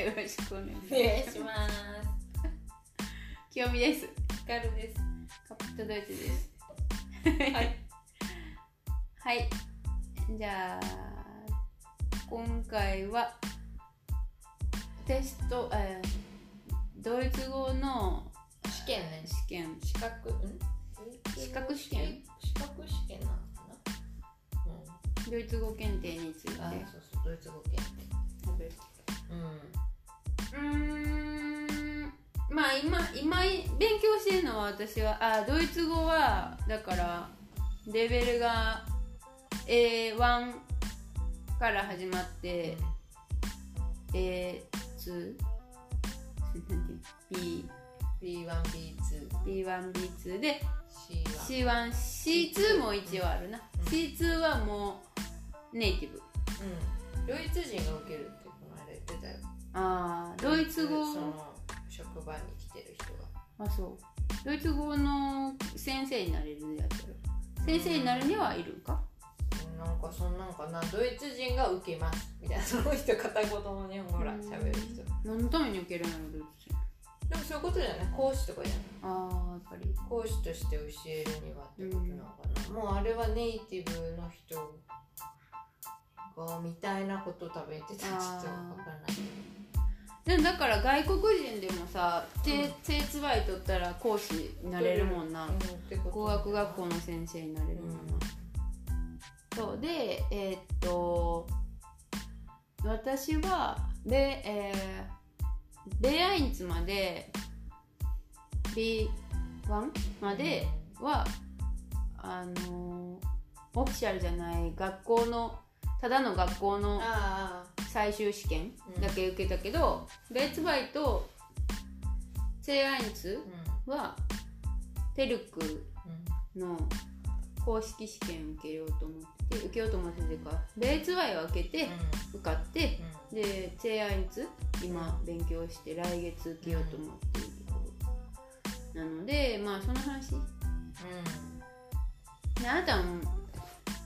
よろしくお願いします。清美ですヒカルですカップとドイツですはい。はいじゃあ今回はテスト、えードイツ語の試験ね試験資格ん資格試験資格試験なのかなうんドイツ語検定について。あそうそうドイツ語検定。うんうーん。まあ今今勉強してるのは私はあドイツ語はだからレベルが A1 から始まって、A2 なんていう？B B1、B2、B1B2 で C1 C1C2 も一応あるな、うん。C2 はもうネイティブ。うん。ドイツ人が受けるってこの間言ってたよああドイツ語。その職場に来てる人が。あそう。ドイツ語の先生になれるやつ。先生になるにはいるんか？なんかそんなんかな。ドイツ人が受けますみたいなその人片言の日本語ほら喋る人。何のために受けるのドイツ人？でもそういうことじゃない。講師とかじゃない。ああやっぱり。講師として教えるにはってことなのかな、もうあれはネイティブの人がみたいなこと多分言ってたらちょっとわからない。でもだから外国人でもさ手手つばい取ったら講師になれるもんな、うんってこと語学学校の先生になれるもんな、そうでえーっと私はで、えー、ベアインツまで B1 までは、あのオフィシャルじゃない学校のただの学校のあ最終試験うん。だけ受けたけど、レッツバイとセイアインツあはテルクうん。うんの公式試験受けようと思って受けようと思っててか。レッツバイは受けて受かってでセイアインツ今勉強して来月受けようと思っているなのでまあその話。うん。ねあなたも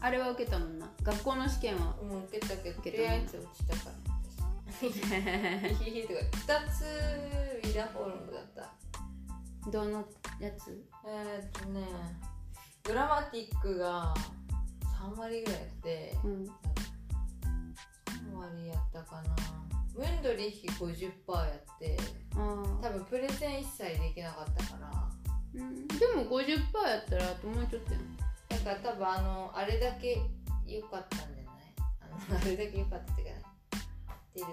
あれは受けたもんな学校の試験はうん、もう受けたけど、受けたとりあえず落ちたから。ヒヒヒとか、二つウィダーホールムだった。どのやつえー、っとね、グラマティックが3割ぐらいやって、うん3割やったかな。ムンドリヒ50%やって、多分プレゼン一切できなかったから、うんでも50%やったらあともうちょっとやんだから多分あの、あれだけ良かったんじゃない？あの、あれだけ良かったっていうか、テルミ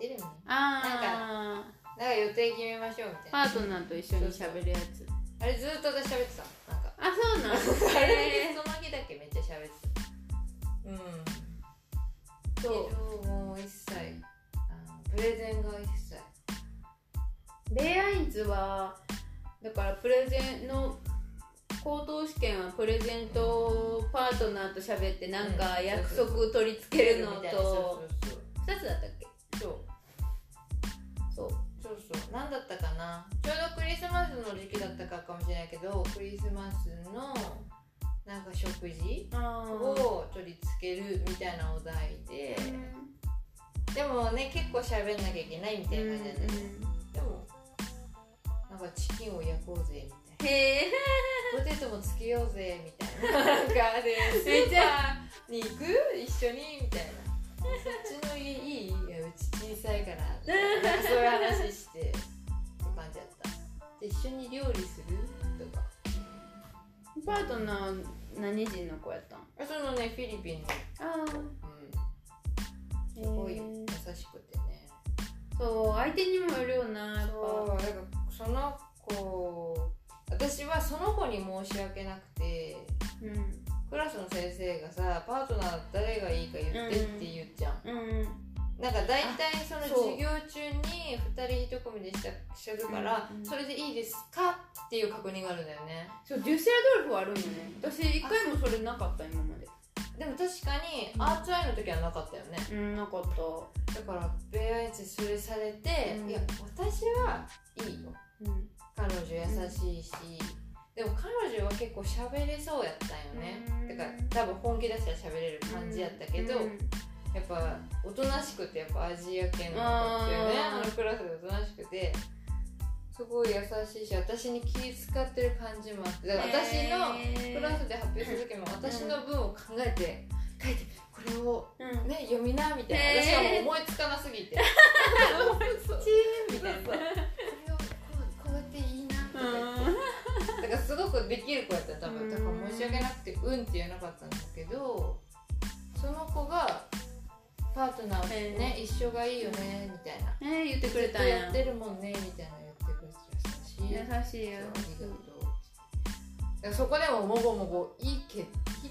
テルミああなんか予定決めましょうみたいな。パートナーと一緒に喋るやつ。あれずっと私喋ってたなんか。あそうなん？あれその日だけめっちゃ喋ってた。うん。そう。もう一切あのプレゼンが一切。レイアインズはだからプレゼンの口頭試験はプレゼントパートナーと喋ってなんかうん。約束取り付けるのとそう2つだったっけ？そう。そう。そうそう。何だったかな？ちょうどクリスマスの時期だったからかもしれないけどクリスマスのなんか食事あを取り付けるみたいなお題ででもね結構喋んなきゃいけないみたいな感じなんだよね。でもなんかチキンを焼こうぜみたいなへえポテトもつけようぜみたいななんかでスめっちーパーに行く？一緒に？みたいな。そっちの家いいいやうち小さいからみたいななんかそういう話してって感じだった。で一緒に料理する？とか。パートナー何人の子やったん？あそのねフィリピンの。あ子、うん、すごい優しくてね。そう相手にもよるよなやっそうだからその子私はその子に申し訳なくてぱうんクラスの先生がさパートナー誰がいいか言ってって言うじゃん、うん。なんか大体その授業中に2人1組でしたしゃるから、うんうん。それでいいですかっていう確認があるんだよね。そうデュッセルドルフはあるんよね。私一回もそれなかった今まで。でも確かにアーツアイの時はなかったよね。うんなかった。だからベアイツそれされて、うん。いや私はいいよ。うん彼女優しいし、でも彼女は結構喋れそうやったんよね、うん。だから多分本気出したら喋れる感じやったけど、うん。やっぱおとなしくてやっぱアジア系の子っていうねあのクラスでおとなしくてすごい優しいし私に気使ってる感じもあってだから私のクラスで発表する時も私の分を考えて書いてこれをうん。ね読みなみたいな、私はもう思いつかなすぎて。そうチーみたいなすごくできる子やったら多分だから申し訳なくて「うん」って言えなかったんだけどその子がパートナーね、一緒がいいよねみたいな。えー、言ってくれたや。やってるもんねみたいなの言ってくれてたし。優しいよそうありそこでももごもごいいけいい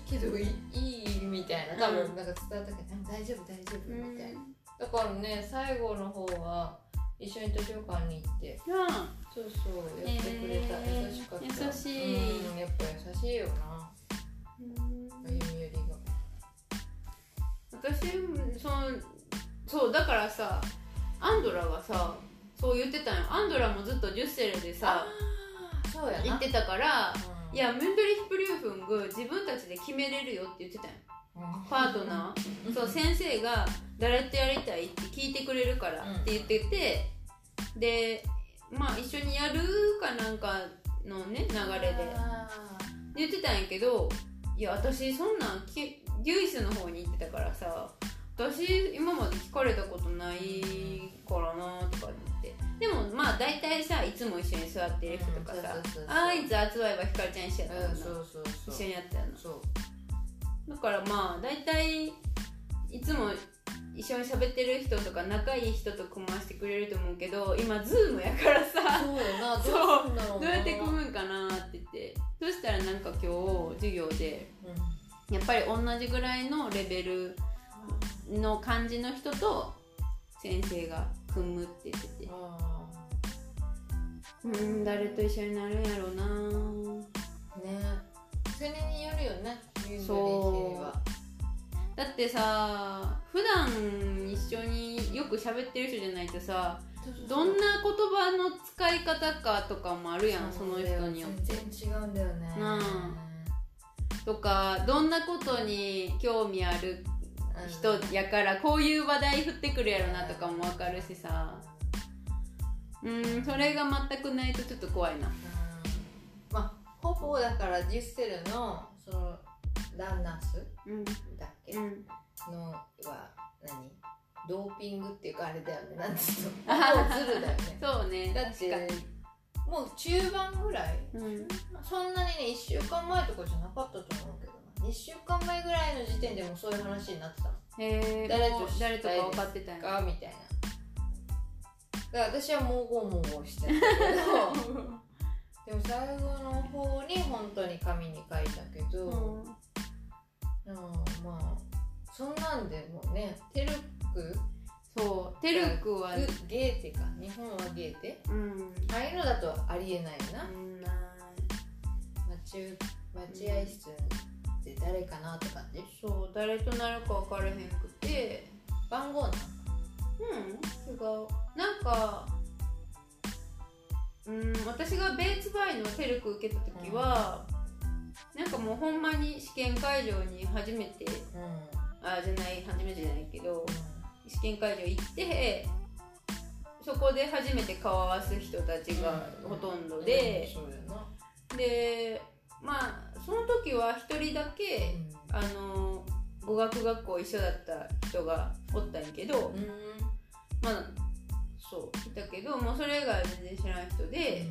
けどいいいいみたいな。多分うん。なんか伝わったけど、大丈夫大丈夫うんみたいな。だからね最後の方は一緒に図書館に行って。うんそうそうやってくれた、へー優しかった。優しい。うんやっぱ優しいよな。歩み寄りが。私そのそうだからさアンドラがさそう言ってたんよ。アンドラもずっとデュッセルでさそうやな。言ってたからうん。いやムンドリヒプリューフング自分たちで決めれるよって言ってたんよ。うんパートナーそう先生が誰とやりたいって聞いてくれるからって言ってて、でまあ一緒にやるかなんかのね流れで。あ言ってたんやけどいや私そんなんきデュイスの方に行ってたからさ私今まで聞かれたことないからなとか言って。でもまあ大体さいつも一緒に座ってる人とかさああいつ集まればひかるちゃん一緒やったもんな。うんそうそうそう。一緒にやってたのそうだからまあ大体いつも一緒に喋ってる人とか仲いい人と組ましてくれると思うけど今ズームやからさそうよなどうどうやって組むんかなって言って。そしたらなんか今日授業でうん。やっぱり同じぐらいのレベルの感じの人と先生が組むって言ってて。あうん誰と一緒になるんやろうな。ーね。それによるよねユーズリそう。だってさ普段一緒によく喋ってる人じゃないとさどんな言葉の使い方かとかもあるやんその人によって。全然違うんだよね。うん。とかどんなことに興味ある人やからこういう話題振ってくるやろなとかも分かるしさ。うんそれが全くないとちょっと怖いな。うん。まあほぼだからデュッセルのそのランナース？うん。だっけ？うん。のは何？ドーピングっていうかあれだよね。なんつうの？あ もうズルだよね。そうね。だってもう中盤ぐらい？にうん。そんなにね1週間前とかじゃなかったと思うけどな。2週間前ぐらいの時点でもうそういう話になってたのへえ誰と誰とか分かってたかみたいな。だから私はもごもごしてたけど。でも最後の方に本当に紙に書いたけど、うんでもまあそんなんでもねテルク？そうテルクはグゲーテか日本はゲーテうん。ああいうのだとありえないよな、うん。待ち待合室で誰かなって感じ？そう誰となるか分からへんくて。番号なのうん違う。なんかうん私がベーツバイのテルク受けた時は、なんかもうほんまに試験会場に初めてうん。あじゃない初めてじゃないけど試験会場行ってそこで初めて顔合わす人たちがほとんどで、でまあその時は一人だけ、あの語学学校一緒だった人がおったんやけど、うん。まあそういたけどもうそれ以外は全然知らない人で、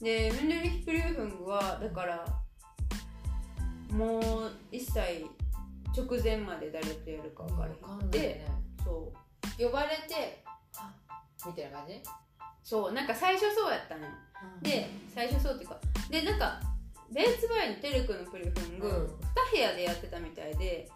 でムンデルヒプリューフングはだからもう一切直前まで誰とやるか分からない。でねそう呼ばれてあみたいな感じ？そうなんか最初そうやったのよ。で最初そうっていうかでなんかベーツバイのテルクのプリフング、うん。2部屋でやってたみたいで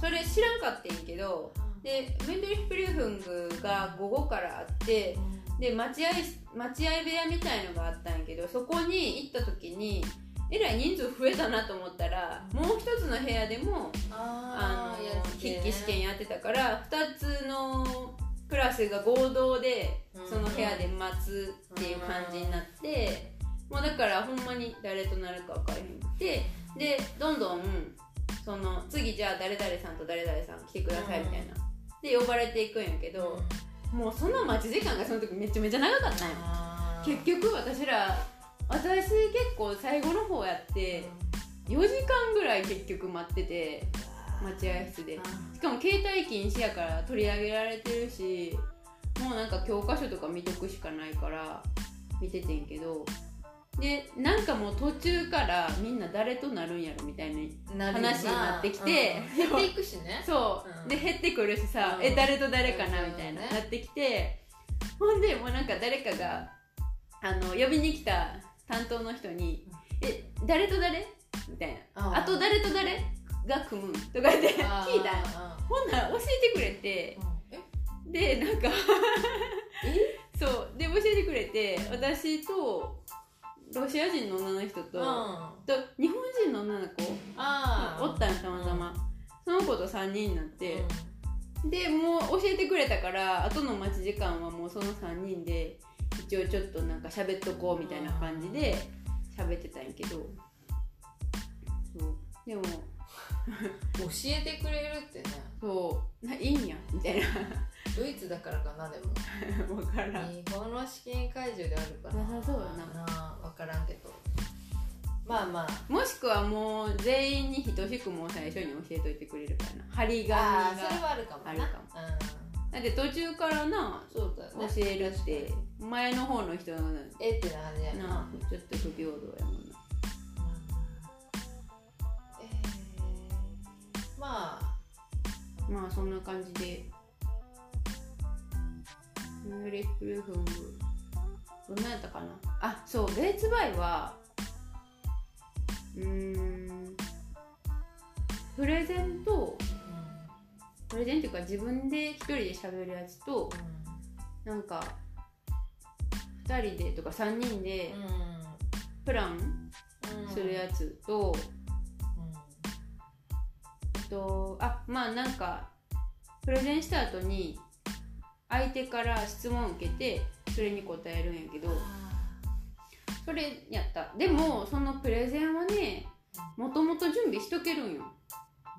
それ知らんかってんけどでムンデルヒプリフングが午後からあってで待合待合部屋みたいのがあったんやけどそこに行った時にえらい人数増えたなと思ったらもう一つの部屋でもあの筆記試験やってたから2つのクラスが合同でうん。その部屋で待つっていう感じになってもうだからほんまに誰となるか分からへんくてでどんどんそその次じゃあ誰々さんと誰々さん来てくださいみたいな、で呼ばれていくんやけど、もうその待ち時間がその時めちゃめちゃ長かったんよ。結局私ら私結構最後の方やって4時間ぐらい結局待ってて待合室で。しかも携帯禁止やから取り上げられてるしもうなんか教科書とか見とくしかないから見ててんけど。でなんかもう途中からみんな誰となるんやろみたいな話になってきてうん。減っていくしね。そう、うん。で減ってくるしさ、うん。え誰と誰かなうんみたいな、ね。なってきてほんでもうなんか誰かがあの呼びに来た担当の人に「え誰と誰?」みたいな。うんあと誰と誰が組む？とか言って聞いた。ほんなら教えてくれて。でなんか そう。で教えてくれて私とロシア人の女の人と,、あと日本人の女の子あおったんよたまたま、その子と3人になって、でもう教えてくれたから後の待ち時間はもうその3人で一応ちょっとなんか喋っとこうみたいな感じで喋ってたんやけど。そう。でも。教えてくれるってね。そう。ないいんやみたいドイツだからかなでも。な分からん。日本の試験会場であるかななさそうやな。な分からんけど。まあまあ。もしくはもう全員に等しくもう最初に教えといてくれるからな。張り紙が。あーそれはあるかもな。あるかも。うんだって途中からなそうだね。教えるって前の方の人のなえってな感じやななちょっと不平等やもんな。えーまあ。まあそんな感じで。ヌレプルフング。どんなんやったかな。あそうベーツバイはうーんプレゼンとプレゼンっていうか自分で一人で喋るやつとなんか2人でとか3人でプランするやつと、あとあまあなんかプレゼンした後に相手から質問を受けてそれに答えるんやけどそれやった。でもそのプレゼンはねもともと準備しとけるんよ。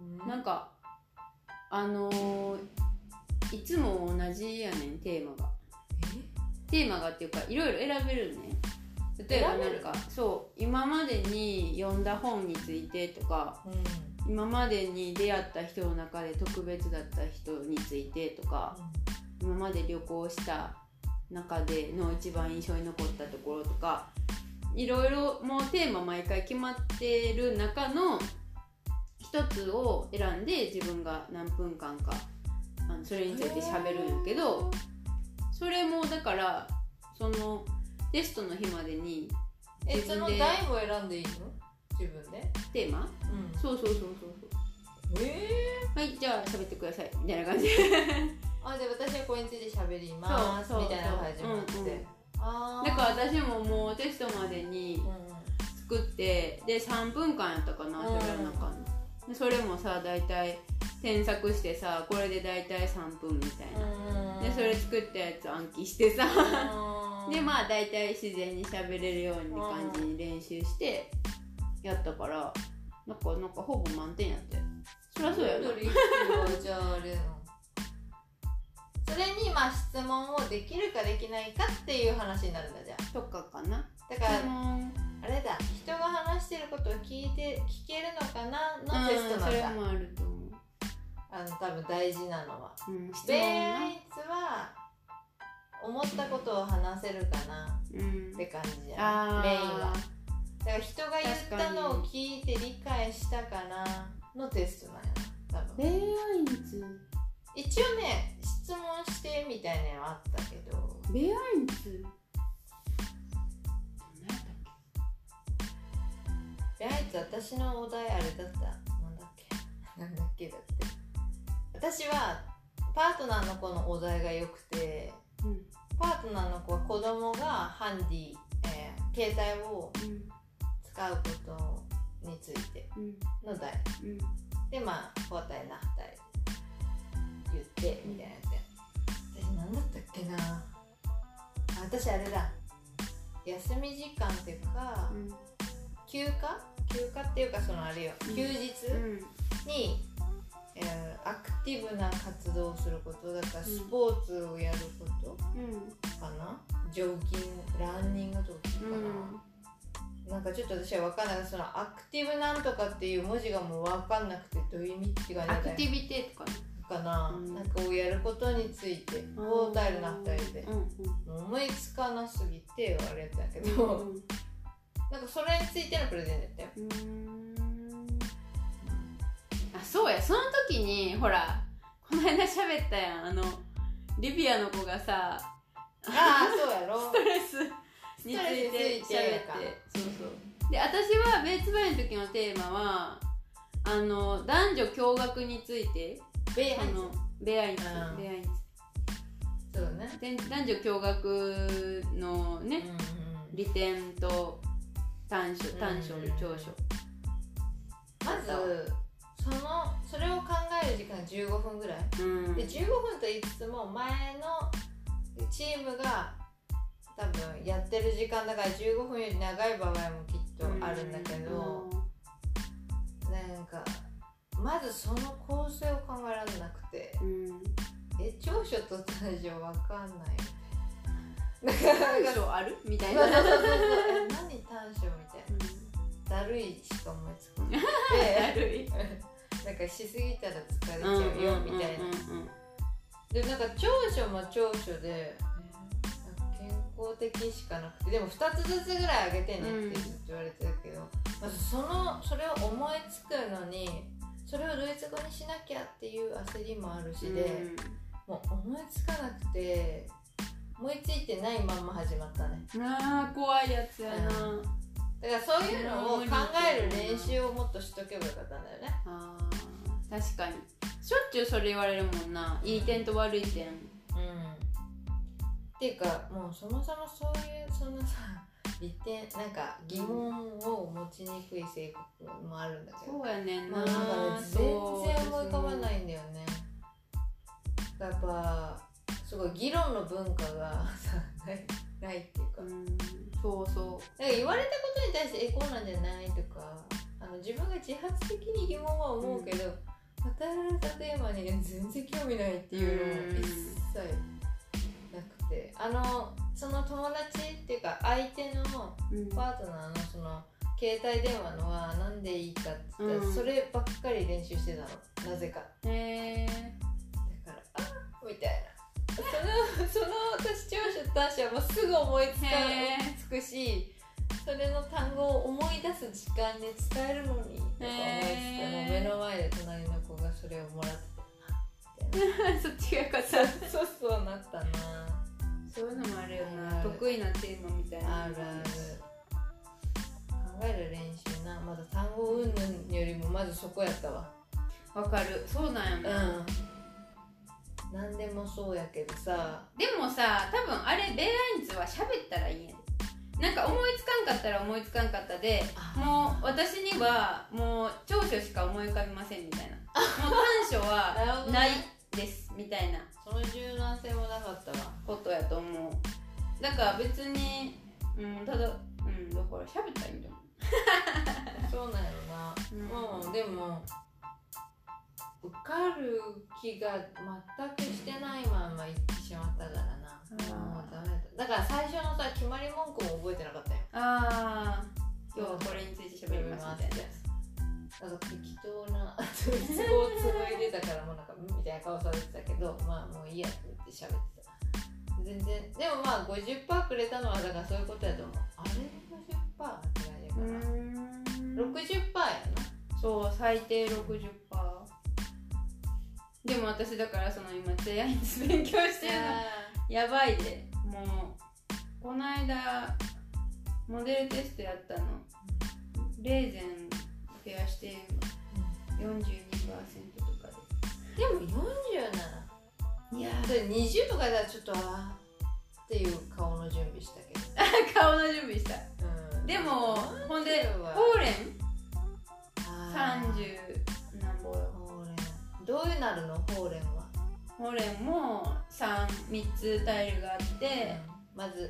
うんなんかあのーいつも同じやねんテーマが。テーマがっていうかいろいろ選べるね。例えばなんかそう今までに読んだ本についてとかうん今までに出会った人の中で特別だった人についてとか今まで旅行した中での一番印象に残ったところとかいろいろもうテーマ毎回決まってる中の一つを選んで自分が何分間かあのそれについて喋るんやけどそれもだからそのテストの日までにえ自分でその題も選んでいいの？自分で？テーマ？うん。そうそうそうそうそう。えはいじゃあ喋ってください。みたいな感じ。で あで私はこれについて喋ります。みたいなのが始まって、うんうん。あー。だから私ももうテストまでにうん作ってで3分間やったかなうんそれはなんかでそれもさ大体添削してさこれで大体3分みたいな、うん。でそれ作ったやつ暗記してさ。うん。でまあ大体自然に喋れるように感じに練習してやったからなんかなんかほぼ満点やってそりゃそうやな。どれはじゃああれの？それにまあ質問をできるかできないかっていう話になるんだじゃあ。とかかな。だから質問あれだ人が話してることを聞いて聞けるのかなのテストうんなんだ、それもあると思う、あの多分大事なのは。うん、質ベ問なーアイツは思ったことを話せるかなうん。って感じじゃあー。んメインは。だから人が言ったのを聞いて理解したかなのテストなんや。な多分。ベーアインツ一応ね質問してみたいなのはあったけど。ベーアベアイツ私のお題あれだった？なんだっけ？なんだっけだって。私はパートナーの子のお題が良くてうんパートナーの子は子供がハンディ、えー携帯を使うことについての題。うんでまあ交代な代言ってみたいなやつ。や私何だったっけな？あ私あれだ。休み時間っていうか、休暇？休暇っていうかそのあれよ休日、うんに、えーアクティブな活動をすることだからスポーツをやることうんかな、ジョギングランニングとかかな、なんかちょっと私は分かんないそのアクティブなんとかっていう文字がもう分かんなくてどういう意味って感じアクティビティとかね。かな、うんなんかをやることについて答えるな2人で。うんうん思いつかなすぎて言われたけうど、んなんかそれについてのプレゼンだったよ。あそうや。その時にほらこの間喋ったやん。あのリビアの子がさああそうやろ。ストレスについて喋って。そうそう。で私はベーツバイの時のテーマはあの男女共学について。ベあのベアインツうん。ベアインツそうね。で男女共学のね、うんうん。利点と短所短所うん長所。まずそのそれを考える時間15分ぐらい。うん。で15分と言いつつも前のチームが多分やってる時間だから15分より長い場合もきっとあるんだけど、なんかまずその構成を考えられなくて。うん。え長所と短所わかんない短所あるみたいな何短所みたいな。だるいしか思いつかなくて悪 い。なんかしすぎたら疲れちゃうよみたいな。でなんか長所も長所で健康的しかなくてでも2つずつぐらいあげてねってずっと言われてたけど、まずそのそれを思いつくのにそれをドイツ語にしなきゃっていう焦りもあるしで、もう思いつかなくて思いついてないまんま始まったね。うん、あー怖いやつやな、うだからそういうのを考える練習をもっとしとけばよかったんだよね。あー確かに。しょっちゅうそれ言われるもんな。いい点と悪い点。うん。っていうかもうそもそもそういうそのさ利点なんか疑問を持ちにくい性格もあるんだけど。そうやねんな、まあなんかね全然思い浮かばないいんだよね。やっぱすごい議論の文化が さないないっていうか。うん。そうそなんか言われたことに対してえこうなんじゃないとかあの自分が自発的に疑問は思うけど、与えられたテーマに全然興味ないっていうのも一切なくて。あのその友達っていうか相手のパートナーのその携帯電話のは何でいいかって言ったら、うん。そればっかり練習してたの。なぜか。へえだからあみたいな。そのその私長所短所はもうすぐ思いつかつくしそれの単語を思い出す時間で伝えるのにとか思いつつもう目の前で隣の子がそれをもらって。そっちがよかった。そうそうなったなそういうのもあるよあなる得意なテーマみたいなあるある考える練習なまだ単語云々よりもまずそこやったわわかるそうなんよな、うん何でもそうやけどさ。でもさ多分あれベアインツは喋ったらいいんやでなんか思いつかんかったら思いつかんかったでもう私にはもう長所しか思い浮かびませんみたいな。もう短所はないですみたいな。その柔軟性もなかったわ。ことやと思う。だから別にうんただうんだから喋ったらいいんだもんそうなんやろな、うん。うん、でも受かる気が全くしてないまま行ってしまったからな。もうダメだだから最初のさ決まり文句も覚えてなかったよ。ああ今日はこれについて喋りますみたいな。なんか適当なドイツ語を紡いでたからもうなんかうんみたいな顔されてたけどまあもういいやって言って喋ってた。全然でもまあ50%くれたのはだからそういうことやと思う。あれ？50%って感じやうから、ん。60%やな。そう最低60%でも私だからその今デアインツ勉強してるの。やばいで。もうこの間モデルテストやったの。レーゼン増やして42%とかで。も40ならでいやそれ20とかだちょっとあーっていう顔の準備したけど、顔の準備した。うん。でもほんで40は。ホーレンあー。30なんぼよホーレンどういうなるの？ホーレンは、ホーレンも 3, 3つタイルがあってまず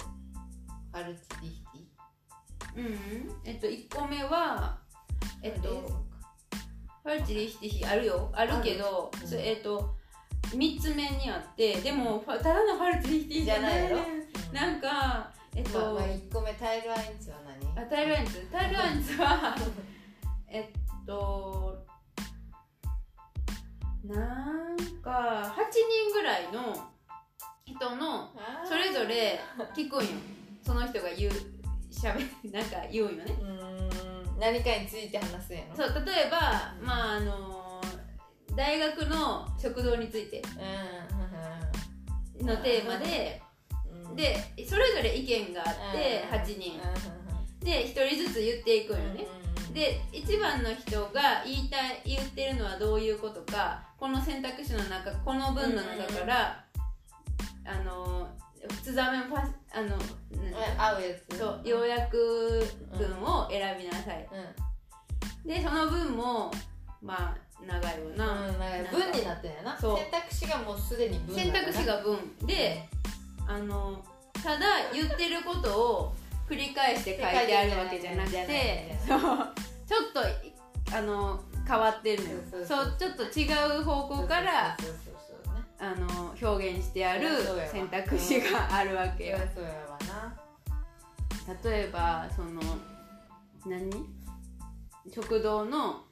ファルツディヒティ。うん、えっと1個目はえっとファルチリヒティ。ヒあるよ。あるけどうんえっ、と3つ目にあってでもただのファルチリヒティヒじゃない。じゃないやろねなんかえっと、まあ、まあ1個目タイルアインツは何？あタイルアインツ。タイルアインツは えっとなんか8人ぐらいの人のそれぞれ聞くんよ。その人が言うしゃべなんか言うんよね。うーん。何かについて話すんやろ？そう例えばまああの大学の食堂についてうん。のテーマでうん。でそれぞれ意見があってうん。8人。で1人ずつ言っていくんよねで1番の人が言いたい言ってるのはどういうことかこの選択肢の中この文の中から、あのツザメのパスあの合うやつ。そう要約文を選びなさい、うん。でその文もまあ長いわな、うん、なんか。文になってんやな。そう。選択肢がもうすでに文選択肢が文であのただ言ってることを繰り返して書いてあるわけじゃなくてそうちょっとあの変わってるのよ。そうちょっと違う方向からあの表現してある選択肢があるわけよ例えばその何食堂の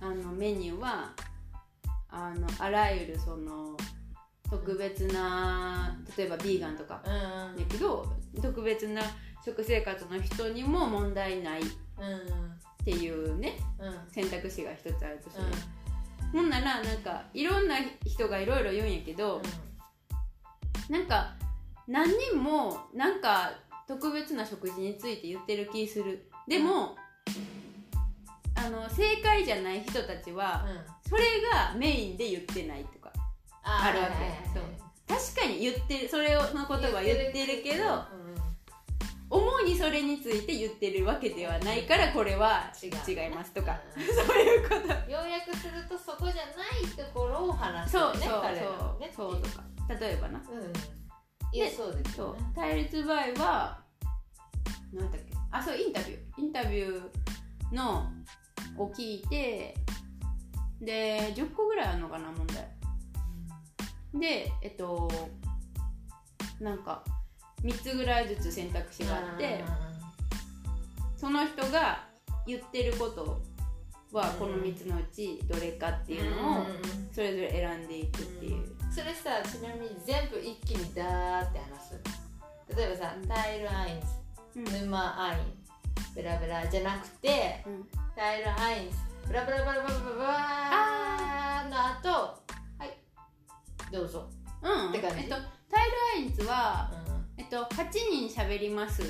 あのメニューはあのあらゆるその特別な例えばビーガンとかうんだけど特別な食生活の人にも問題ない。っうんていうね。うんうん選択肢が一つあるとする、ほんならなんかいろんな人がいろいろ言うんやけど、なんか何人もなんか特別な食事について言ってる気する。でも、あの正解じゃない人たちはうん。それがメインで言ってないとかあるわけ。は確かに言ってるそれをその言葉言ってるけどうん主にそれについて言ってるわけではないからこれは違いますとか。うん。そういうこと。要約するとそこじゃないところを話すそうそうよね彼らはね。そうそうとか。例えばな。うん。いやそうですそう。よね対立場合は何だっけ。あそうインタビュー。インタビューのを聞いてで10個ぐらいあるのかな問題。でえっとなんか3つぐらいずつ選択肢があってその人が言ってることはこの3つのうちどれかっていうのをそれぞれ選んでいくっていう、それさちなみに全部一気にダーって話す。例えばさ、うん。タイルアインうん。ズ沼アインベラベラじゃなくてうん。タイルアインズブラブラブラブラブラブラの後はいどうぞうんって感じえっと、タイルアインズは、うんえっと、8人喋ります、う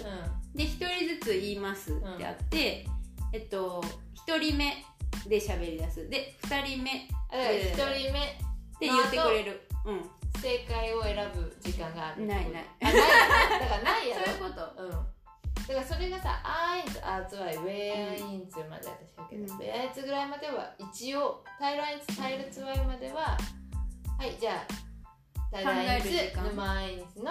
で1人ずつ言いますってあって、えっと1人目で喋り出す。で2人目。っんだから一人目。て言ってくれる。うん。正解を選ぶ時間があるないないあない。だからないやろ。そういうこと。うん。だからそれがさ、アインズ、アーツワイ、ウェアインズまで私はけど、うん。ウェアインズぐらいまでは一応、タイルアインズ、タイルツワイまでは、はい、じゃあ、タイルアインズ考える時、間。沼アインズの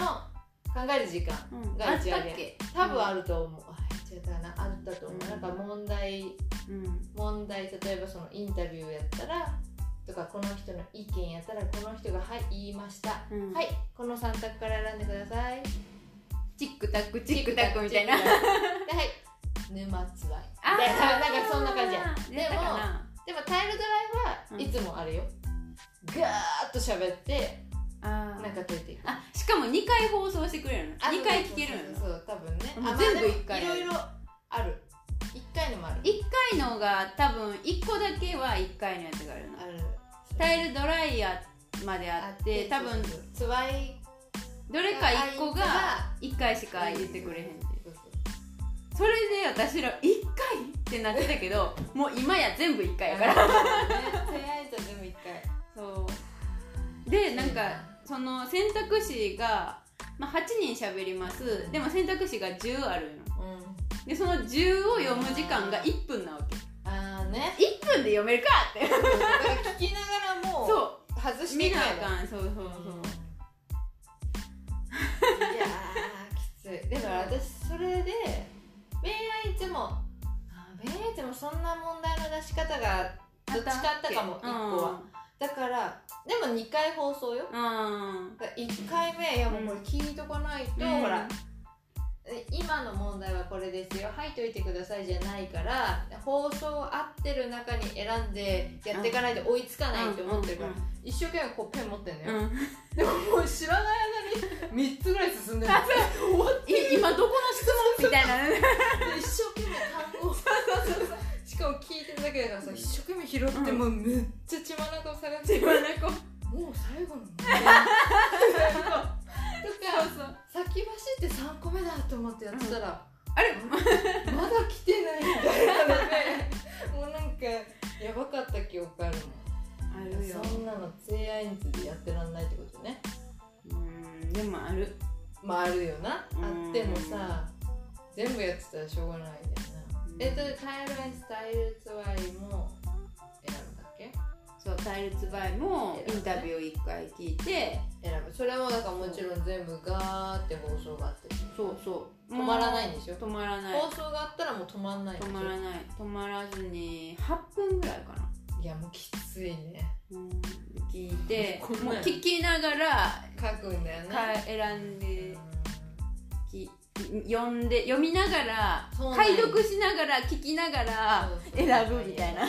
考える時間うん、があった一応あるやん多分あると思う。あ、違ったかな、あったと思う。うんなんか問題、うん問題、例えばそのインタビューやったら、とかこの人の意見やったら、この人がはい、言いました。うんはい、この3択から選んでください。チックタックチックタックみたいなで、はい、沼つわい。あでなんかそんな感じやーやったかなでもタイルドラうんイはいつもあるよ。ガーッと喋って、あーなんか解いていく。あしかも2回放送してくれるのあ2回聞けるのそう多分ね。全部まあでも一回いろいろある。一回のもある。1回のが多分1個だけは1回のやつがあるのある。タイルドライヤーまであって多分つわいどれか1個が1回しか言ってくれへんってそれで私ら1回ってなってたけど もう今や全部1回やからね、とりあえず全部一回。そうでなんかその選択肢が、まあ、8人喋ります。でも選択肢が10あるのうん。でその10を読む時間が1分なわけ。あーね。1分で読めるかって。だから聞きながらもうそう。外して見なあかん。そうそうそう、いやーきつい。でも私それで恋愛いつもあ恋愛いつもそんな問題の出し方がどっちかあったかもけ。一個はだからでも2回放送よ。うん、うんだから1回目いやもうこれ聞いとかないと、うん。ほらえ今の問題はこれですよ。入っといてくださいじゃないから放送合ってる中に選んでやっていかないと追いつかないと思ってるから、一生懸命こうペン持ってんのよ、うん。うんでももう知らない間に3つぐらい進んでる。今どこの質問みたいな。で一生懸命単語を。しかも聞いてるだけだからさ一生懸命拾って、うんもうめっちゃ血眼を探してもう最後の問題。とかそう。先走って3個目だと思ってやってたら、あれ？まだ来てないみたいなのでもうなんかやばかった記憶あるあるよ。そんなのツイアインズでやってらんないってことね。うんでもある。まああるよな。あうん。ってもさ全部やってたらしょうがないんだよな。えっとタイルアイスタイルツワイもそう対立場合もインタビューを一回聞いて選ぶ。それもだからもちろん全部ガーって放送があって。そうそう。止まらないんでしょ止まらない。放送があったらもう止まんない。止まらない。止まらずに8分ぐらいかな、いやもうきついね。うん、聞いてもう聞きながら書くんだよね。か選んでき読んで読みながら解読しながら聞きながら選ぶみたいな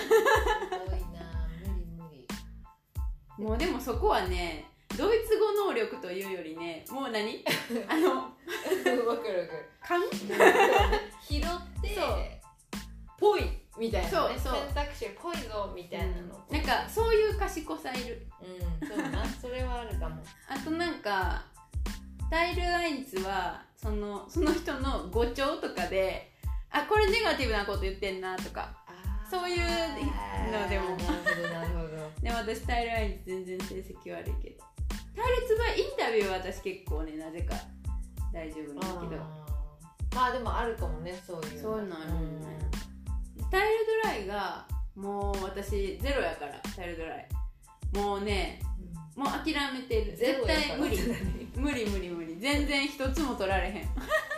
もうでもそこはねドイツ語能力というよりねもう何？あのわかるわかる。勘？拾ってぽいみたいな、ね、そうそう。選択肢ぽいぞみたいなの、なんかそういう賢さいる。うんそうな。それはあるかも。あとなんかタイルアインツはそのその人の語調とかであこれネガティブなこと言ってんなとかそういうのでも。なるほど。なるほど。でも私タイルアインツ全然成績悪いけど。対立場インタビューは私結構ねなぜか大丈夫なんだけど。まあでもあるかもねそういうそういうのあるんだよタイルドライがもう私ゼロやからタイルドライ。もうねもう諦めてる。絶対無理。無理無理無理。全然一つも取られへん。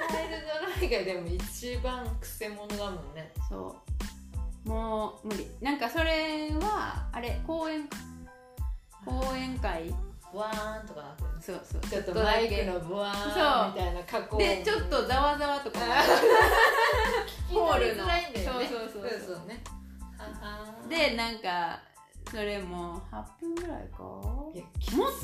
タイルドライがでも一番くせ者だもんね。そうもう無理。なんかそれはあれ講演講演会？ブワーンとかそうそう。ちょっとマイクのブワーンみたいな加工でちょっとざわざわとかも。ホールの。そうそうそうそう。ねでなんかそれも8分ぐらいか？もいやっ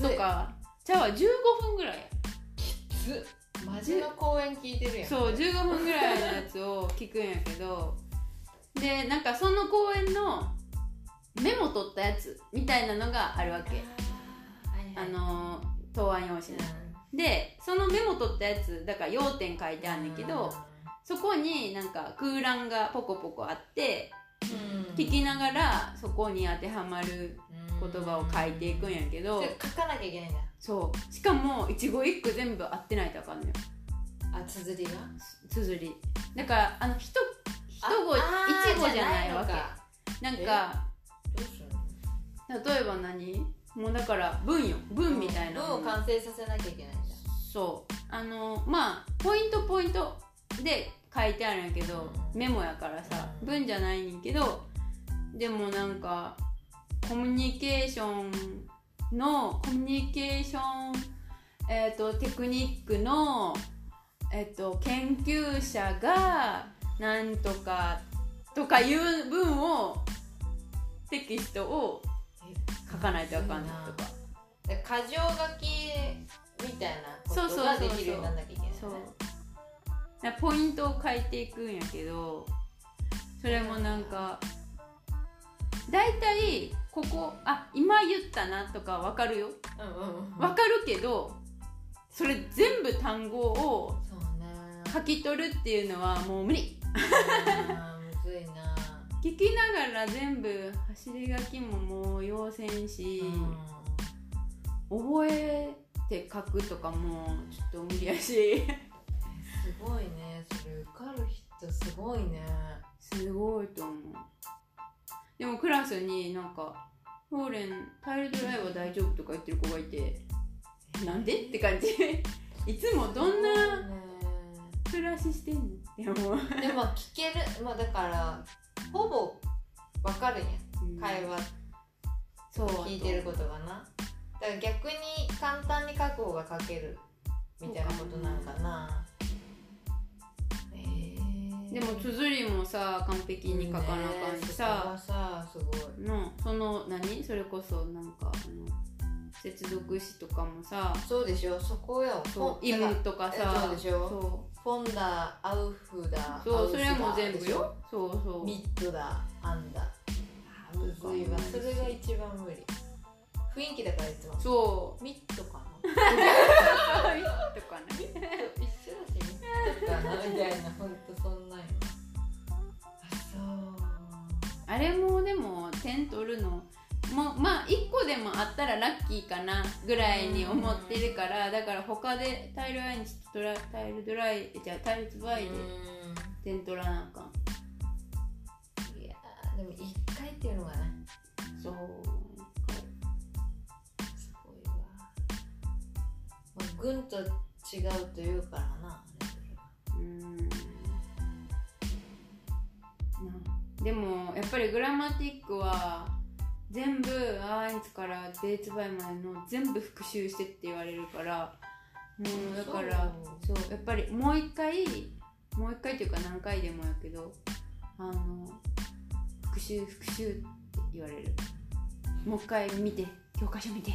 とか？じゃあ15分ぐらい。きつマジの公演聞いてるやん。そう15分ぐらいのやつを聞くんやけどでなんかその公演のメモ取ったやつみたいなのがあるわけ。ああはいはい。の答案用紙にでそのメモ取ったやつだから要点書いてあんねんけどそこになんか空欄がポコポコあって聞きながらそこに当てはまる言葉を書いていくんやけど書かなきゃいけないんだ。そう。しかも一語一句全部合ってないとあかんのよ。あ綴りが？綴り。だからあの一一語あ一語じゃないわけ。か。なんか例えば何？もうだから文よ。文みたいな。文のを完成させなきゃいけないんだ。そう。あのまあポイントポイントで書いてあるんやけどうん。メモやからさ。うん文じゃないねんけどでもなんかコミュニケーションのコミュニケーション、えー、とテクニックの、えー、と研究者がなんとかとかいう文をテキストを書かないとあかんとか。で箇条書きみたいなことができるようにならなきゃいけないね。ポイントを書いていくんやけどそれもなんか大体ここあ今言ったなとか分かるよ。う分かるけどそれ全部単語を書き取るっていうのはもう無理むずいな。聞きながら全部走り書きももう要せんし、覚えて書くとかもちょっと無理やし。すごいね。それ受かる人すごいね。すごいと思う。でもクラスになんか「フォーレンタイルドライは大丈夫」とか言ってる子がいて「なんで?」って感じ。いつもどんなね。暮らししてんの？って思う。でも聞ける。まあだからほぼ分かるん。やうん。会話。そう聞いてることがな。だから逆に簡単に書く方が書ける。みたいなことなんかな。えー。でも綴りもさ完璧に書かなあかんしさ、ね。そさすごい。のその何？それこそなんかあの接続詞とかもさそうでしょ。そこよそう「イム」とかさ。そうでしょ。そフォンダアウフダうそうそれはもう全部よ。そうそう。ミッドだアンダ。むずいわ。それが一番無理。雰囲気だからいつもそう。ミッドかな。とかね一緒だしミッドかなみたいな。ほんとそんなんよ。あそう。あれもでも点取るのもうまあ1個でもあったらラッキーかなぐらいに思ってるからだから他でタイルアインチとドラタイルドライじゃあタイルツバイでう点取らなあかん。んいやーでも一回っていうのがねそうすごいわ、まあ、軍と違うというからなうん。なでもやっぱりグラマティックは全部アインツからデーツバイまでの全部復習してって言われるからもうだからそう。やっぱりもう一回もう一回というか何回でもやけどあの復習復習って言われる。もう一回見て教科書見て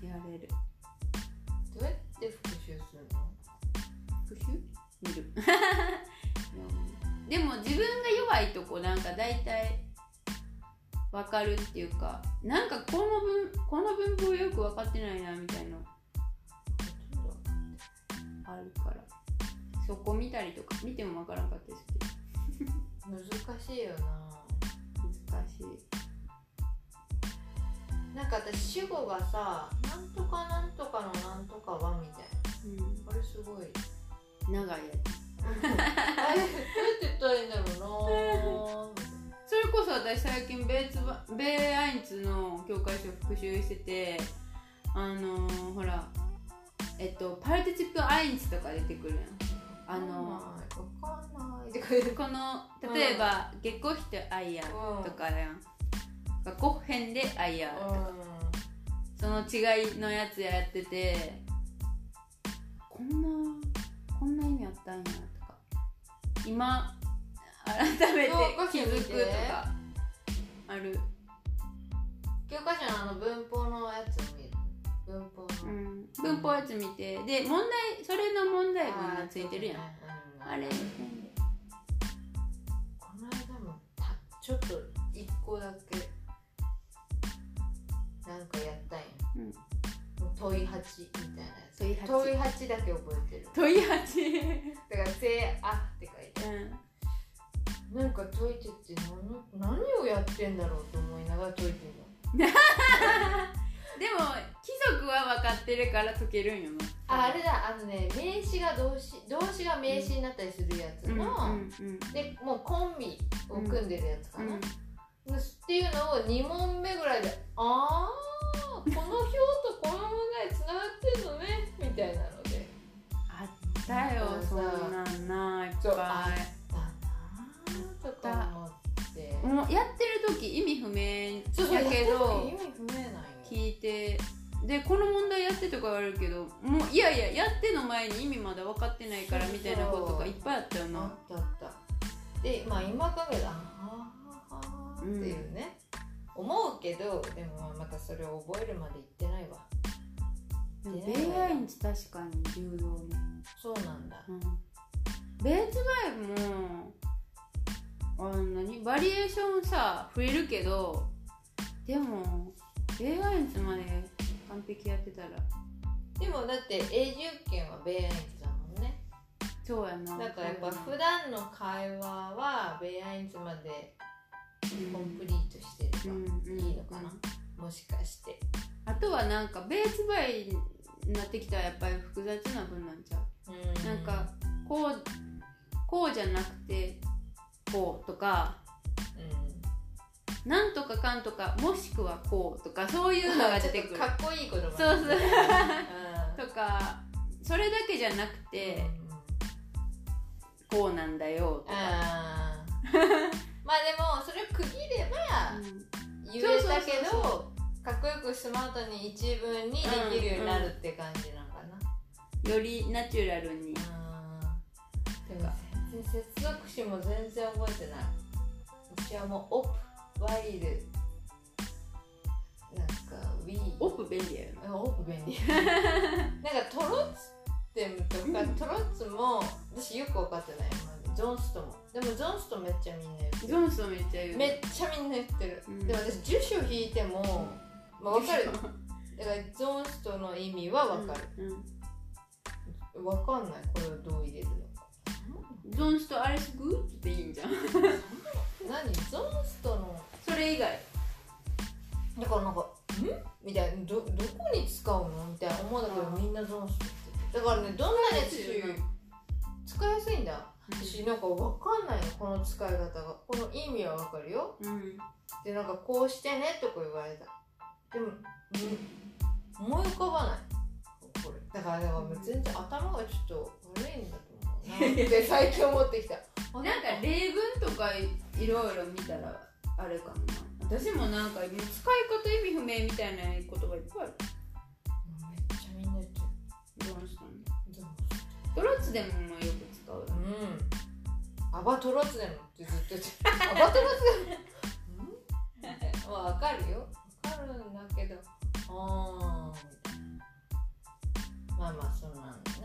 言われる。どうやって復習するの？復習？見る。でも自分が弱いとこなんか大体分かるっていうかなんかこの文この文法よく分かってないなみたいな。あるから。そこ見たりとか見ても分からんかったですけど。難しいよな。難しい。なんか私主語がさなんとかなんとかのなんとかはみたいな。うん。あれすごい。長いやつ。あれどうやって言ったらいいんだろうな私最近ベーツバベーアインツの教科書復習しててあのー、ほらえっとパルティチップアインツとか出てくるやん。あのこの例えば「月光比ってアイヤー」とかやん。コッヘンでアイヤーとか。その違いのやつやっててこんなこんな意味あったんやとか。今改めて。気づくとかある、教科書のあの文法のやつを見る？文法の、うん、文法やつ見て。で問題それの問題文がついてるやん。んあれ。この間もたちょっと一個だけ。なんかやったんや、うん。問い八みたいなやつ。問い八。問い八だけ覚えてる。問い八。だから「せあ」って書いてうんなんか解いてって何何をやってんだろうと思いながら解いてるのでも貴族は分かってるから解けるんよなああれだあのね名詞が動詞動詞が名詞になったりするやつうんうんの、うん。でもうコンビを組んでるやつかな、うんっていうのを2問目ぐらいで「ああこの表とこの問題つながってんのね」みたいなので。あったよそんなんないっぱいとか思って。もうやってる時意味不明そうそうやけど聞いて。でこの問題やってとか言われるけどもういやいややっての前に意味まだ分かってないからみたいなことがいっぱいあったよあなったあった。でまあ今かけだああっていうね、思うけどでもまたそれを覚えるまで行ってないわ。でもベイアインチ確かに重要ね、そうなんだ。うん、ベーツバイブもあの何バリエーションさ増えるけどでもベイアインチまで完璧やってたら。でもだって永住権はベイアインツだもんね。そうやな。だからやっぱ普段の会話はベイアインツまでコンプリートしてればうんうん。いいのかな、もしかして。あとはなんかベーツバイになってきたらやっぱり複雑な文なんちゃう？なんかこうこうじゃなくてこうとか、うん、なんとかかんとかもしくはこうとかそういうのが出てくる。かっこいい言葉、そうそう、うん、とかそれだけじゃなくて、うん、こうなんだよとか。まあでもそれを区切れば言えたけどかっこよくスマートに一文にできるようになるって感じなのかな、よりナチュラルに、うん、とか。全然接続詞も全然覚えてない。私はもうオプワイルなんかウィーオープ便利やよなあオープ便利。なんかトロッツテムとか、うんトロッツも私よく分かってない。ジョンストも。でもジョンストめっちゃみんな言ってる。ジョンソンめっちゃ言う。めっちゃみんな言ってる、うん。でも私住所引いても、まあ、分かる。だからジョンストの意味は分かる、うんうん。分かんない。これをどう入れるのかジョンスとアレスグッドっていいんじゃん。何？ジョンストの？それ以外。だからなんか「ん?」みたいな。どどこに使うの？みたいな思うんだけどみんなジョンストってだからねどんなやつ使いやすいんだ私なんか分かんないの。この使い方が。この意味は分かるよ。うん。でなんかこうしてねとか言われた。でも、うん、思い浮かばない。これ。だからだから全然頭がちょっと悪いんだと思うなって最近思ってきたなんか例文とかいろいろ見たらあれかもな私もなんか使い方意味不明みたいな言葉いっぱいあるめっちゃみんな言ってるジョンストンジョントロッツでもまあよく使ううん。アバトロツでもってずっと言ってる。アバトロツでも？うん？まあわかるよ。わかるんだけど。あーみたいな。まあまあそんなんだね。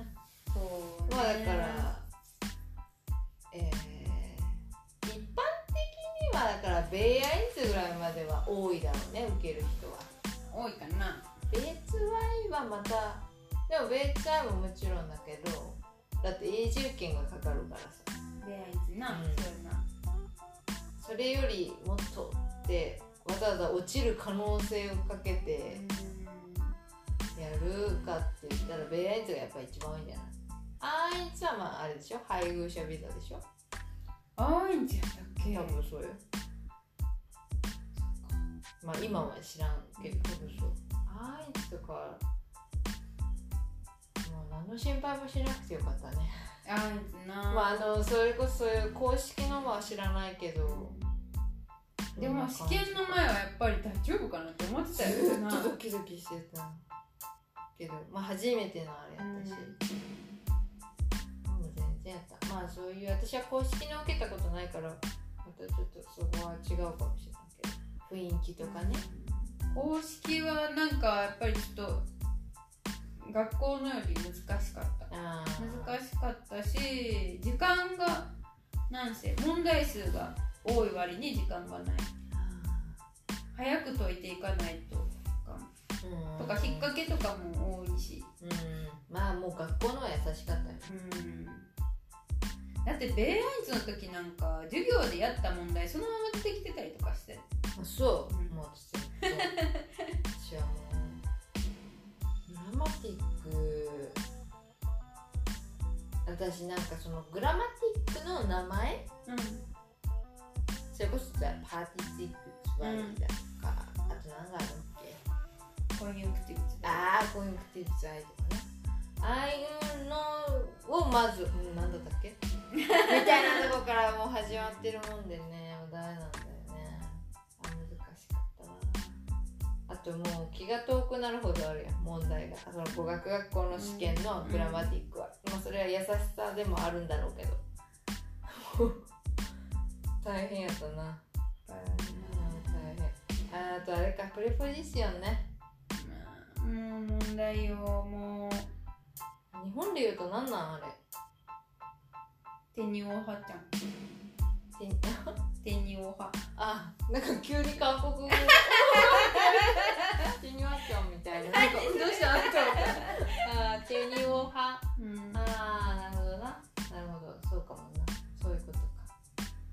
そうねまあだから、えー、一般的にはだからベイアイズぐらいまでは多いだろうね受ける人は。多いかな。ベーツワイはまたでもベーツワイももちろんだけどだって永住権がかかるからさ。出会いつな、うん。そうやな。それよりもっとってわざわざ落ちる可能性をかけてやるかって言ったら B eins がやっぱ一番多いんじゃない？ A eins はまああれでしょ？配偶者ビザでしょ？あいんじゃんだっけ？多分そうよ。まあ今は知らんけど。多分そう。 A eins とかもう何の心配もしなくてよかったね。あいんつな。まああのそれこそそういう公式のは知らないけど。でも試験の前はやっぱり大丈夫かなって思ってたよずなっとドキドキしてたけど。まあ初めてのあれやったし、まあそういう私は公式の受けたことないからまたちょっとそこは違うかもしれないけど雰囲気とかね。公式はなんかやっぱりちょっと学校のより難しかった。あ難しかったし時間がなんせ問題数が多い割に時間がない。早く解いていかないとかとか引っ掛けとかも多いし。うん。まあもう学校のは優しかったようんだってベイラインズの時なんか授業でやった問題そのまま出てきてたりとかして。あそう、うん。もう私そう私はもう Grammatik 私なんかその Grammatik の名前うん。それこそさ Partizip zwei だとか、あと何があるっけ？コンユンクティブああコンユンクティブスワイとかねああいうのをまず、うん、何だったっけ？みたいなとこからもう始まってるもんでねもうダメなんだよね。あ難しかったな。あともう気が遠くなるほどあるやん問題が。その語学学校の試験のグラマティックは、まあそれは優しさでもあるんだろうけど。大変やったな。大変。あとあれかプレポジションね。もう問題よもう日本で言うと何なんあれ？テニオハちゃん。てテニオハあなんか急に韓国語。テニワちゃんみたいな。なんかどうしたって思ったあーテニオ派うん。ああなるほどな。なるほど。そうかもな。そういうことか。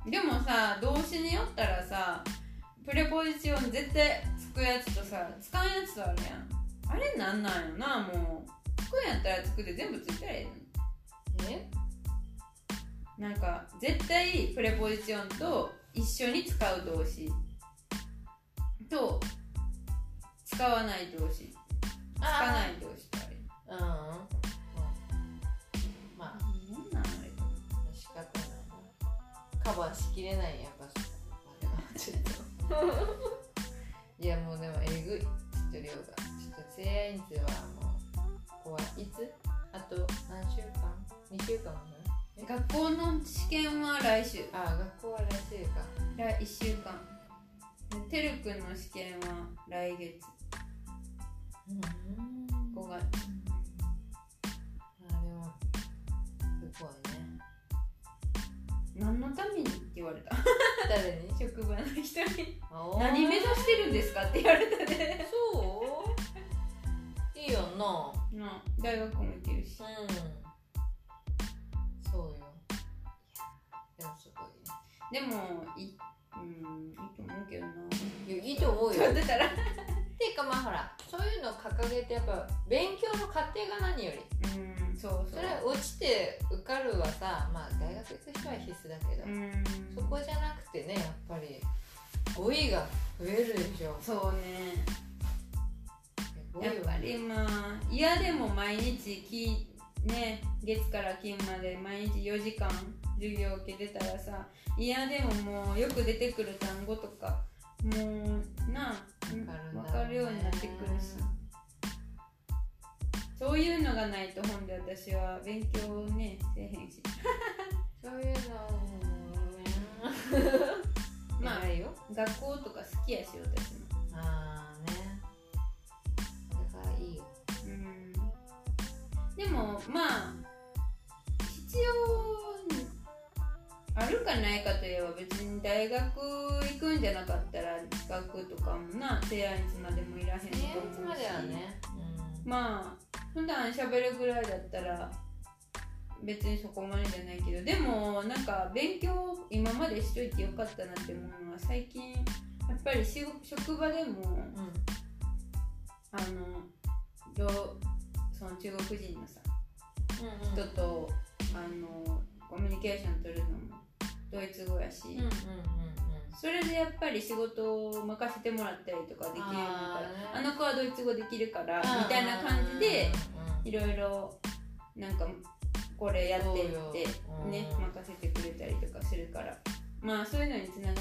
でもさ動詞によったらさプレポジション絶対つくやつとさつかんやつとあるやん。あれなんなんよなもう。つくんやったらつくで全部ついたらええの？え？なんか絶対プレポジションと一緒に使う動詞と使わない動詞つかあない動詞とあるーうん、うん、まあ。なんなんあれ仕方ないな。カバーしきれないやっぱちょっと。いやもうでもえぐい。知ってる業が。ちょっとツヤインズはもうここはいつ？あと何週間？2週間学校の試験は来週。あ学校は来週か。来1週間。でてるくんの試験は来月。うん。5月。あでもすごいね。何のためにって言われた。誰に？職場の人に。あ何目指してるんですかって言われたで。そう？いいよな。な大学も行けるし。うん。そうよ。でもすごいね。でもいうんいいと思うけどな。いやいいと思うよ。やってたら。ていうかまあほらそういうの掲げてやっぱ勉強の過程が何より。うんそうそう。それは落ちて受かるはさまあ大学行く人は必須だけど、うん。そこじゃなくてねやっぱり語彙が増えるでしょ。そうねやっぱりまあ嫌でも毎日きね月から金まで毎日4時間授業受けてたらさ嫌でももうよく出てくる単語とかもうなあ分かるようになってくるし。そういうのがないと本で私は勉強ねせえへんし。そういうの まあ学校とか好きやし私も。ああでもまあ必要あるかないかといえば別に大学行くんじゃなかったら資格とかもな提案いつまでもいらへんと年思うし。末まではねまあ普段喋るぐらいだったら別にそこまでじゃないけどでもなんか勉強今までしといてよかったなって思うのは最近やっぱり職場でもうん。うんあのどうその中国人のさうん人とあのコミュニケーション取るのもドイツ語やし、うんうんうんうん。それでやっぱり仕事を任せてもらったりとかできるようになったらあの子はドイツ語できるからうんみたいな感じでうんいろいろなんかこれやってってねうん。任せてくれたりとかするから。まあそういうのにつなが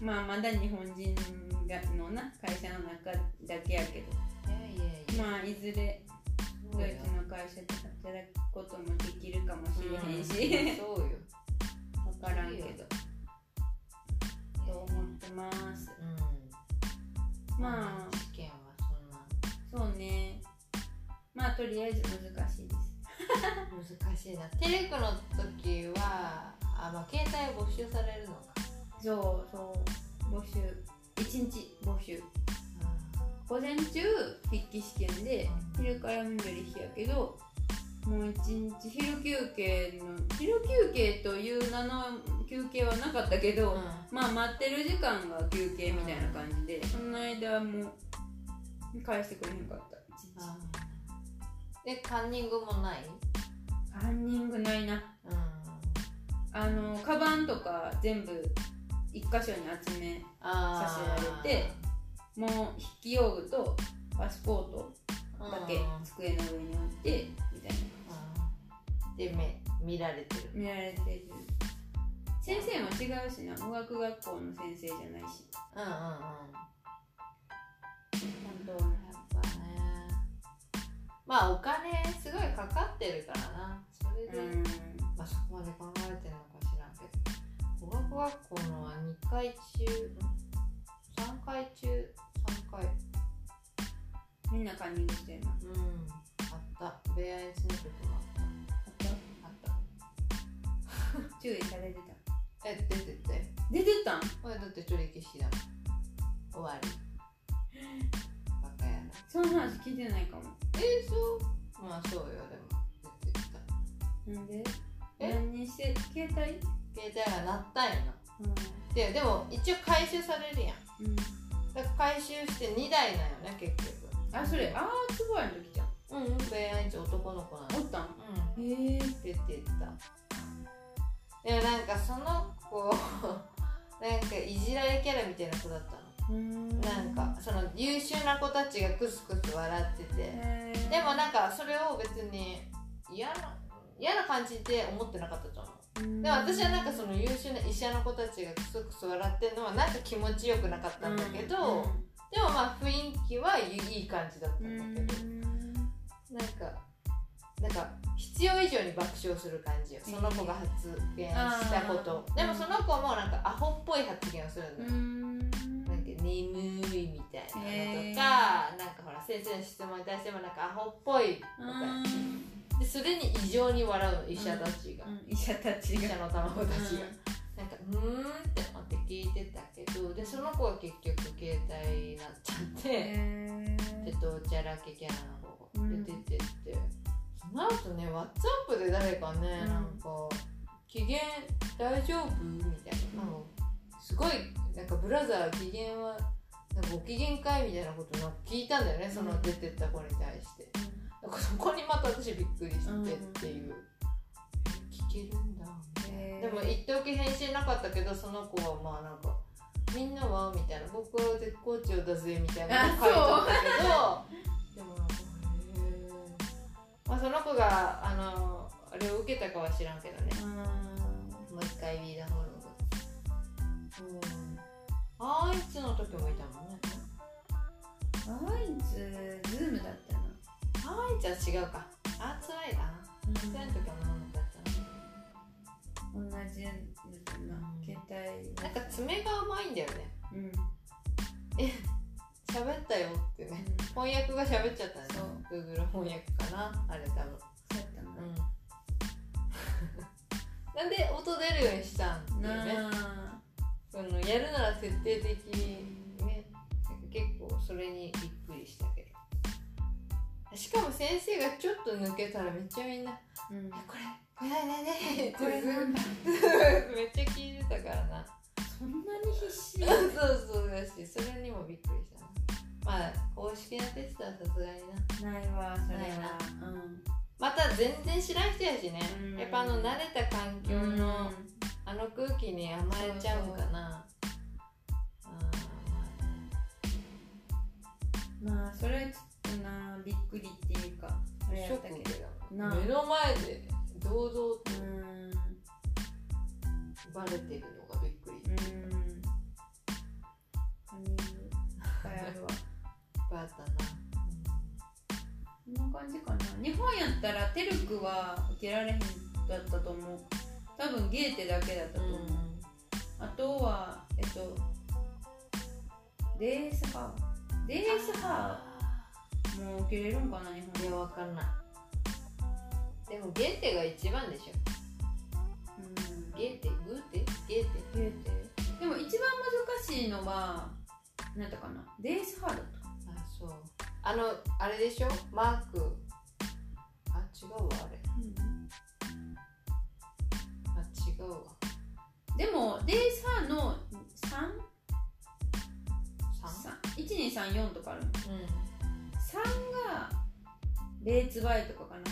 まあまだ日本人がのな会社の中だけやけど。いやいやいや。まあいずれドイツの会社で働くこともできるかもしれへんし、そうよ。分からんけど。と思ってます。うん。まあ。試験はそんな。そうね。まあとりあえず難しいです。難しいな。テレクの時はあ、まあ、携帯募集されるの。かそうそう募集1日募集。午前中筆記試験で昼から緑日やけどもう一日昼休憩の昼休憩という名の休憩はなかったけど、うん。まあ待ってる時間が休憩みたいな感じで、その間もう返してくれへんかった。でカンニングもない？カンニングないな。うん。あのカバンとか全部一箇所に集めあさせられてもう筆記用具とパスポートだけ机の上に置いてみたいな。で目見られてる。見られてる。先生も違うしな。語学学校の先生じゃないし。うんうんうん。本当やっぱね。まあお金すごいかかってるからな。それで、うん。まあそこまで考えてるのか知らんけど語学学校のは2回中3回中3回。みんなカンニングしてるの？あうんあった。ベアエンスの時もあった。った？あった。注意されてた。え出てて。出てたん？これだって取り消しだもん。終わり。バカやな。その話聞いてないかも。えそう？まあそうよ。でも出てた。なんで？え？何にして携帯？携帯が鳴ったんやな。うででも一応回収されるやん。ん、うん、だから回収して2台なんよね結局。あそれあーつぼやの時じゃんうんうんベアエンチ男の子なのおったん？うん。へえ。出てた。でもなんかその子 なんかいじられキャラみたいな子だったうん。のなんかその優秀な子たちがクスクス笑ってて。でもなんかそれを別に嫌な嫌な感じで思ってなかったとんでも私はなんかその優秀な医者の子たちがクソクソ笑ってるのはなんか気持ちよくなかったんだけど、でもまあ雰囲気はいい感じだったうんんだけど、なんかなんか必要以上に爆笑する感じよ。その子が発言したこと、でもその子もなんかアホっぽい発言をするの。よ、うん。なんか眠いみたいなのとか、なんかほら先生の質問に対してもなんかアホっぽいとか、でそれに異常に笑うの医者たちが、うん医者たちが。医者の卵たちが、なんかうーんって思って聞いてたけどでその子は結局携帯になっちゃって、へちょっとおちゃらけキャラの方がうん出てって、その後ね WhatsApp で誰かね、うん。なんか「機嫌大丈夫?」みたいな、なんかすごいなんかブラザー機嫌はなんかご機嫌かいみたいなことなんか聞いたんだよねその出てった子に対して、そこにまた私びっくりしてっていう、え聞けるんだみたいな。へー。でも一時返信なかったけどその子はまあなんか「みんなは?」みたいな「僕は絶好調だぜ」みたいなこと書いてあったけど。でもなんかまあその子があのあれを受けたかは知らんけどね。もう一回ビーダーホログうん。あいつの時もいたもんね。あいつズームだったなあいつは違うか。あつらいな。その時は女の子だった同じやつな携帯ななんか爪が甘いんだよね。うん。喋ったよってね。翻訳が喋っちゃったんですよ Google 翻訳かな。あれ多分。そうやったな。うん。なんで音出るようにしたんっていうねそのやるなら徹底的にね。結構それにびっくりしたけどしかも先生がちょっと抜けたらめっちゃみんなうん「これこれねねねこれなんだめっちゃ聞いてたからな。そんなに必死？そうそうだしそれにもびっくりした。なまあ公式なテストはさすがにな。ないわそれないなは。うん。また全然知らん人やしね、うん。やっぱあの慣れた環境のあの空気に甘えちゃうんかな。あまあそれはちょっとなびっくりっていうかあれやったけど。目の前で堂々とうん。バレてるのがびっくり。うん。タイミングいっぱいあるわバータ な、こんな感じかな。日本やったらテルクは受けられへんだったと思う。多分ゲーテだけだったと思う、あとはえっとデースハー。デースハーもう受けれるんかな日いや本わかんない。でもゲーテが一番でしょ。うん。ゲーテグーテ？ゲーテゲーテでも一番難しいのは何だかなデースハーだったあそう。あのあれでしょ？マーク。あ違うわあれ。あ違うわ。でもデースハーの三？1234とかあるの。うん3がレーツバイとかかな。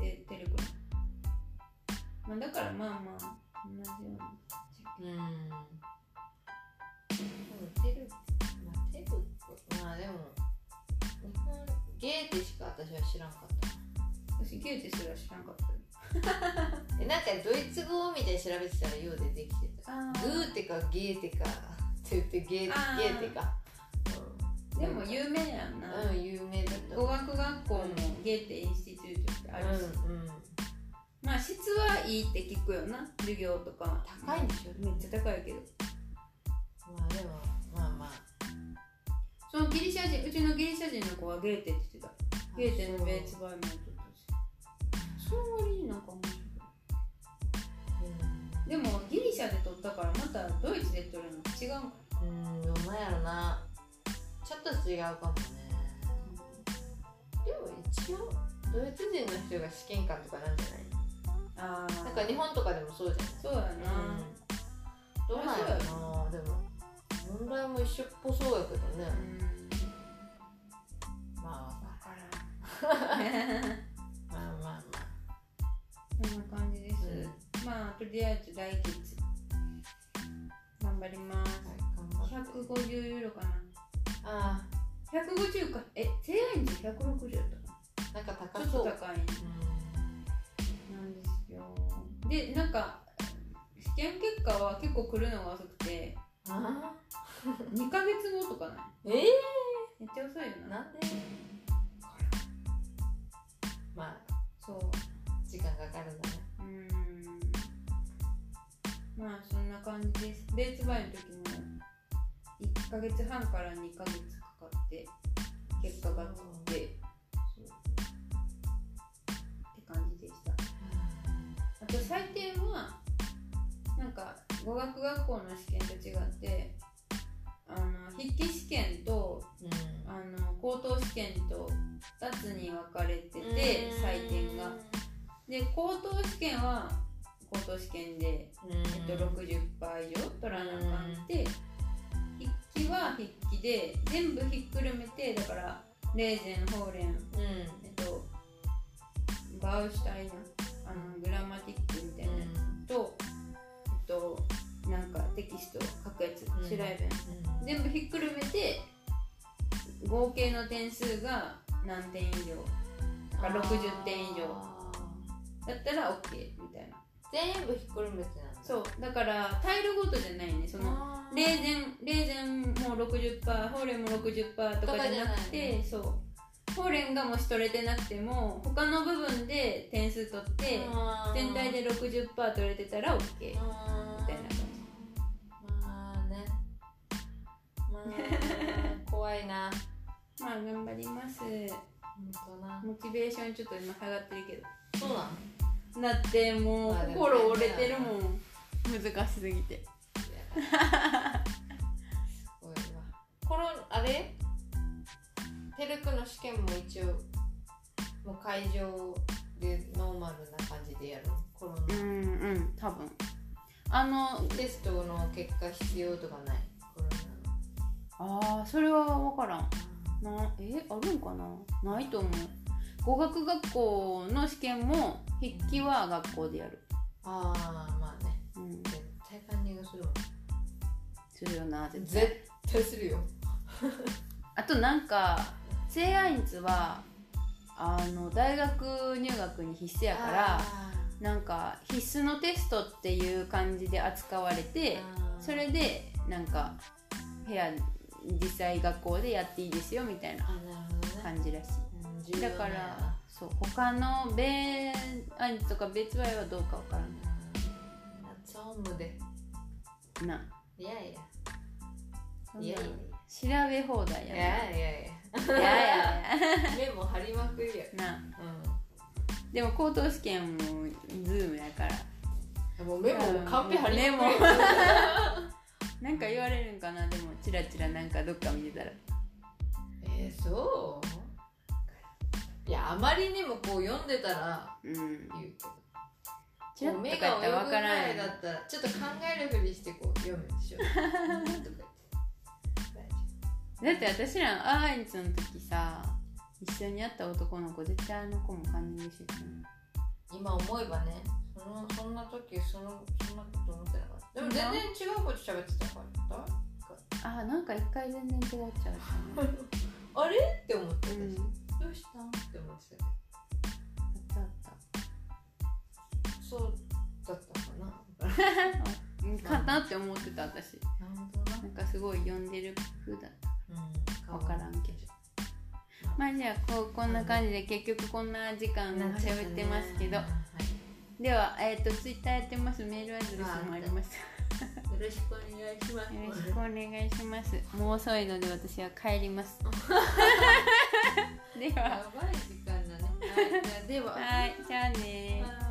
でテレクの、まあ、だからまあまあ同じようなうん。まあでも日本ゲーテしか私は知らんかった私ゲーテすら知らんかった。なんかドイツ語みたいに調べてたらよう出てきてた。あグーテかゲーテかって言ってゲーゲーテかでも有名やんな、うん有名だった語学学校もゲーテインスティチュートってあるし、うんうん。まあ質はいいって聞くよな。授業とか高いんでしょ？めっちゃ高いけど。まあでもまあまあ。そのギリシャ人うちのギリシャ人の子はゲーテって言ってた。ゲーテのベーツバイもやったし。その割になんか面白い。でもギリシャで取ったからまたドイツで取るの違ううんどうなんやろな。ちょっと違うかもね。でも一応ドイツ人の人が試験官とかなんじゃない？ああなんか日本とかでもそうじゃない？そうやな、どうなんやろな。でも問題も一緒っぽそうやけどね。うん。まあ分からん。まあまあまあ。そんな感じです、まあとりあえず来月頑張ります。はい頑張って。150ユーロかなあ150か。え正円値160やったか？あなんかなちょっ高そうと高い。なんですよ。でなんか験結果は結構来るのが遅くて。あ2 ヶ月後とかない？ー。えめっちゃ遅いよー、な。なんで？まあそう。時間かかるんだね。うーん。まあそんな感じです。ベーツバイの時も1ヶ月半から2ヶ月かかって結果が出て。って感じでした。あと採点はなんか語学学校の試験と違ってあの筆記試験とうん。あの高等試験と2つに分かれてて採点が。で高等試験は高等試験で、うん。えっと、60%以上取らなあかんっては筆記で全部ひっくるめてだからレーゼンホーレンうん。えっとバウシュタイナあのグラマティックみたいなやつと、えっとなんかテキスト書くやつうん。シュライベン全部ひっくるめて合計の点数が何点以上だから60点以上あだったら OK みたいな。ー全部ひっくるめてなんだそうだからタイルごとじゃないね。そのレーゼンレーゼンも60%ホーレンも60%とかじゃなくてとかそう。ホーレンがもし取れてなくても他の部分で点数取って全体で60%取れてたら OK みたいな感じ。まあね。まあ怖いな。まあ頑張ります。モチベーションちょっと今下がってるけど。そうなの？だってもう心折れてるもん難しすぎて。すごいわ。このあれ？テルクの試験も一応もう会場でノーマルな感じでやる？のコロナ、うんうん多分。あのテストの結果必要とかない？コロああそれは分からん。なえあるんかな？ないと思う。語学学校の試験も筆記は学校でやる。ナああまあするするよな絶対。絶対するよ。あとなんかセイアインツはあの大学入学に必須やからあなんか必須のテストっていう感じで扱われー。てそれでなんか部屋実際学校でやっていいですよみたいな感じらしい。うんだからそう他のベーアインツとか別ワイはどうかわから夏オムで。んな。いやいや。いやいや。調べ放題やいやいやいや。ないやいや。目も張りまくりや。な。うでも高等試験もズームやから。んもう目もカンペ張りまくりや。なんか言われるんかな。でもチラチラなんかどっか見てたら。えー、そう？いやあまりにもこう読んでたらうん。言うけど。う目とかやったらが泳ぐぐわからんやんらいだったらちょっと考えるふりしてこう読むでしょ。うんとか言ってだって私らアーインツの時さ一緒に会った男の子絶対あの子もカンニングし。てたよ今思えばねそのそんな時そのそんなこと思ってなかった。でも全然違うこと喋ってたからあなんか一回全然違っちゃう あれ？って思ってたし、うん。どうした？んって思ってたそうだったかな。うんかなって思ってた私。なるほどな。なんかすごい読んでる風だった。うん。分からんけど。まあ。じゃあこうこんな感じで結局こんな時間喋ってますけど。はい。ではえっ、とツイッターやってます。メールアドレスもあります。よろしくお願いします。よろしくお願いします。もう遅いので私は帰ります。では。やばい時間だね。はい。では。はい。じゃあね